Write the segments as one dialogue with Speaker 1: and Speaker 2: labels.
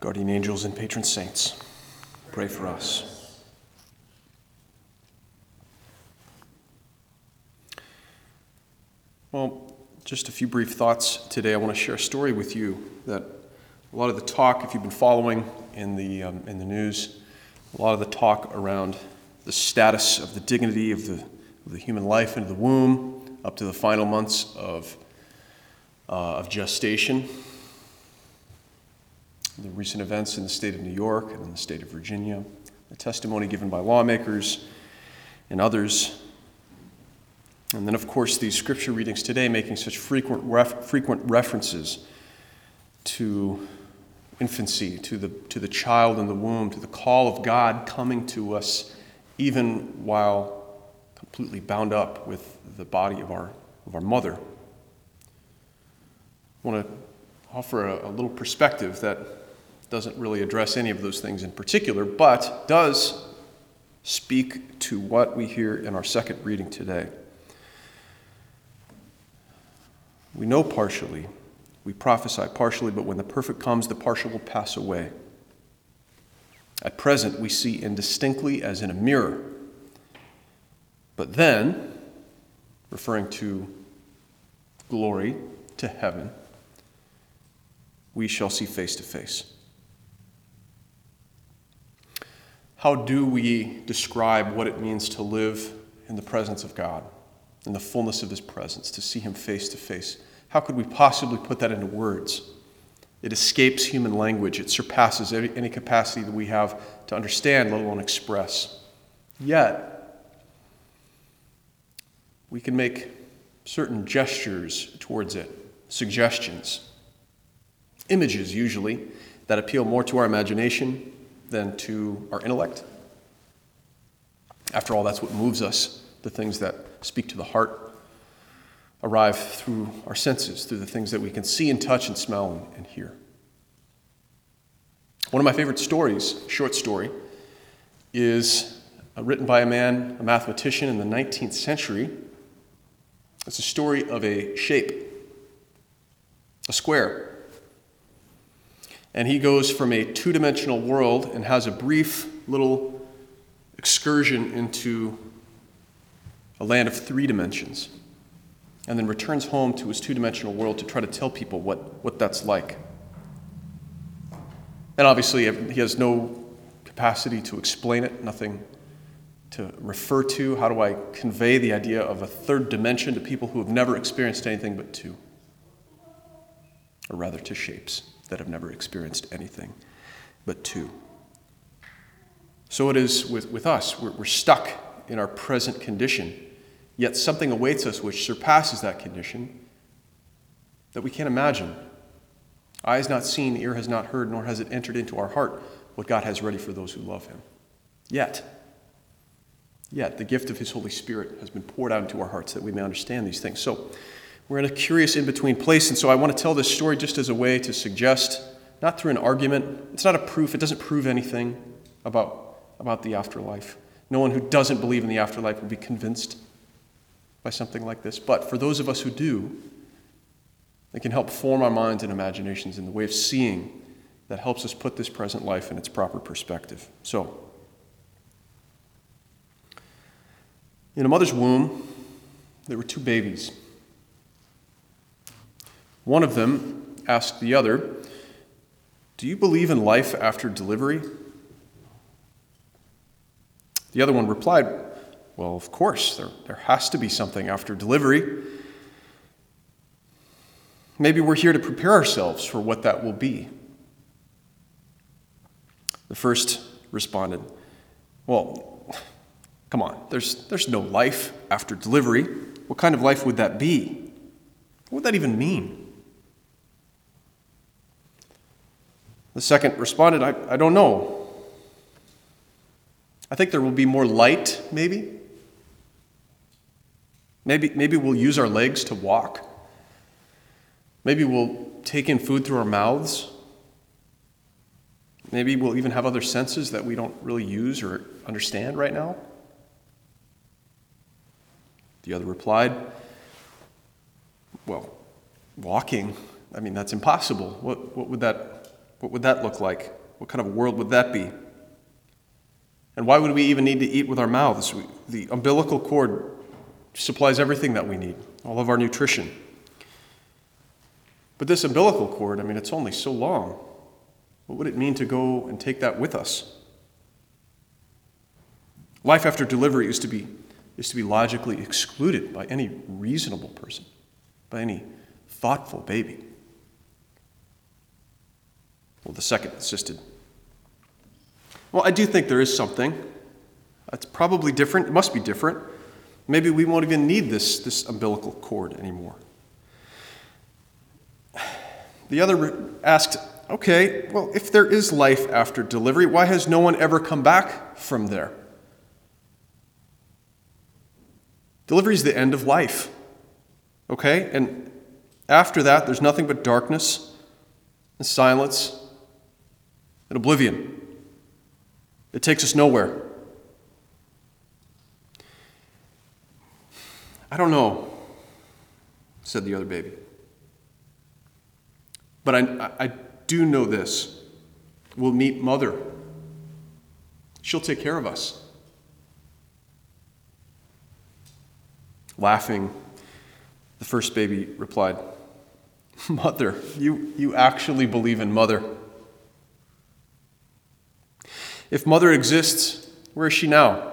Speaker 1: Guardian angels and patron saints, pray for us. Well, just a few brief thoughts today. I want to share a story with you that a lot of the talk, if you've been following in the, um, in the news, a lot of the talk around the status of the dignity of the, of the human life in the womb up to the final months of, uh, of gestation the recent events in the state of New York and in the state of Virginia, the testimony given by lawmakers and others. And then, of course, these scripture readings today making such frequent, ref- frequent references to infancy, to the, to the child in the womb, to the call of God coming to us, even while completely bound up with the body of our, of our mother. I want to offer a, a little perspective that doesn't really address any of those things in particular, but does speak to what we hear in our second reading today. We know partially, we prophesy partially, but when the perfect comes, the partial will pass away. At present, we see indistinctly as in a mirror. But then, referring to glory, to heaven, we shall see face to face. How do we describe what it means to live in the presence of God, in the fullness of His presence, to see Him face to face? How could we possibly put that into words? It escapes human language, it surpasses any, capacity that we have to understand, let alone express. Yet, we can make certain gestures towards it, suggestions, images usually, that appeal more to our imagination than to our intellect. After all, that's what moves us. The things that speak to the heart arrive through our senses, through the things that we can see and touch and smell and, and hear. One of my favorite stories, short story, is uh, written by a man, a mathematician in the 19th century. It's a story of a shape, a square and he goes from a two dimensional world and has a brief little excursion into a land of three dimensions, and then returns home to his two dimensional world to try to tell people what, what that's like. And obviously, he has no capacity to explain it, nothing to refer to. How do I convey the idea of a third dimension to people who have never experienced anything but two? Or rather, to shapes that have never experienced anything but two. So it is with, with us. We're, we're stuck in our present condition, yet something awaits us which surpasses that condition that we can't imagine. Eye has not seen, ear has not heard, nor has it entered into our heart what God has ready for those who love Him. Yet, yet, the gift of His Holy Spirit has been poured out into our hearts that we may understand these things. So, we're in a curious in between place, and so I want to tell this story just as a way to suggest, not through an argument, it's not a proof, it doesn't prove anything about, about the afterlife. No one who doesn't believe in the afterlife would be convinced by something like this. But for those of us who do, it can help form our minds and imaginations in the way of seeing that helps us put this present life in its proper perspective. So, in a mother's womb, there were two babies. One of them asked the other, Do you believe in life after delivery? The other one replied, Well, of course, there, there has to be something after delivery. Maybe we're here to prepare ourselves for what that will be. The first responded, Well, come on, there's, there's no life after delivery. What kind of life would that be? What would that even mean? The second responded, I, I don't know. I think there will be more light, maybe. Maybe, maybe we'll use our legs to walk. Maybe we'll take in food through our mouths. Maybe we'll even have other senses that we don't really use or understand right now. The other replied, Well, walking, I mean, that's impossible. What, what would that What would that look like? What kind of world would that be? And why would we even need to eat with our mouths? The umbilical cord supplies everything that we need, all of our nutrition. But this umbilical cord, I mean, it's only so long. What would it mean to go and take that with us? Life after delivery is to be, is to be logically excluded by any reasonable person, by any thoughtful baby. Well, the second insisted. Well, I do think there is something. It's probably different. It must be different. Maybe we won't even need this, this umbilical cord anymore. The other asked, okay, well, if there is life after delivery, why has no one ever come back from there? Delivery is the end of life. Okay? And after that, there's nothing but darkness and silence and oblivion. It takes us nowhere. I don't know, said the other baby. But I, I do know this. We'll meet Mother. She'll take care of us. Laughing, the first baby replied, Mother, you, you actually believe in Mother. If Mother exists, where is she now?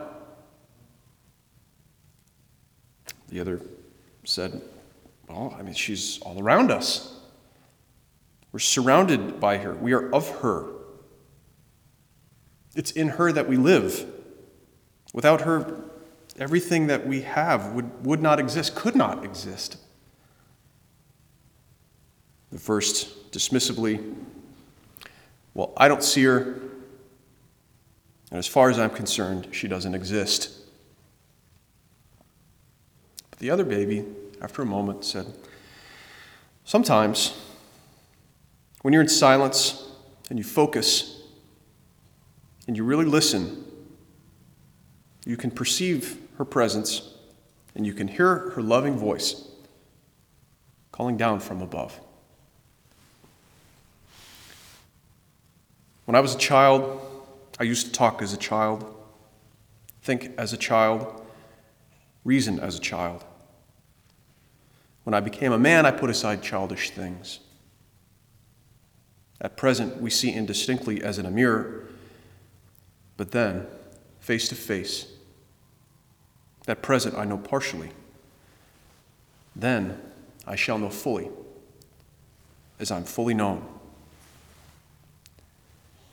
Speaker 1: The other said, Well, I mean, she's all around us. We're surrounded by her, we are of her. It's in her that we live. Without her, everything that we have would, would not exist, could not exist. The first, dismissively, well, I don't see her, and as far as I'm concerned, she doesn't exist. But the other baby, after a moment, said, Sometimes, when you're in silence and you focus and you really listen, you can perceive her presence and you can hear her loving voice calling down from above. When I was a child, I used to talk as a child, think as a child, reason as a child. When I became a man, I put aside childish things. At present, we see indistinctly as in a mirror, but then, face to face. At present, I know partially. Then, I shall know fully, as I'm fully known.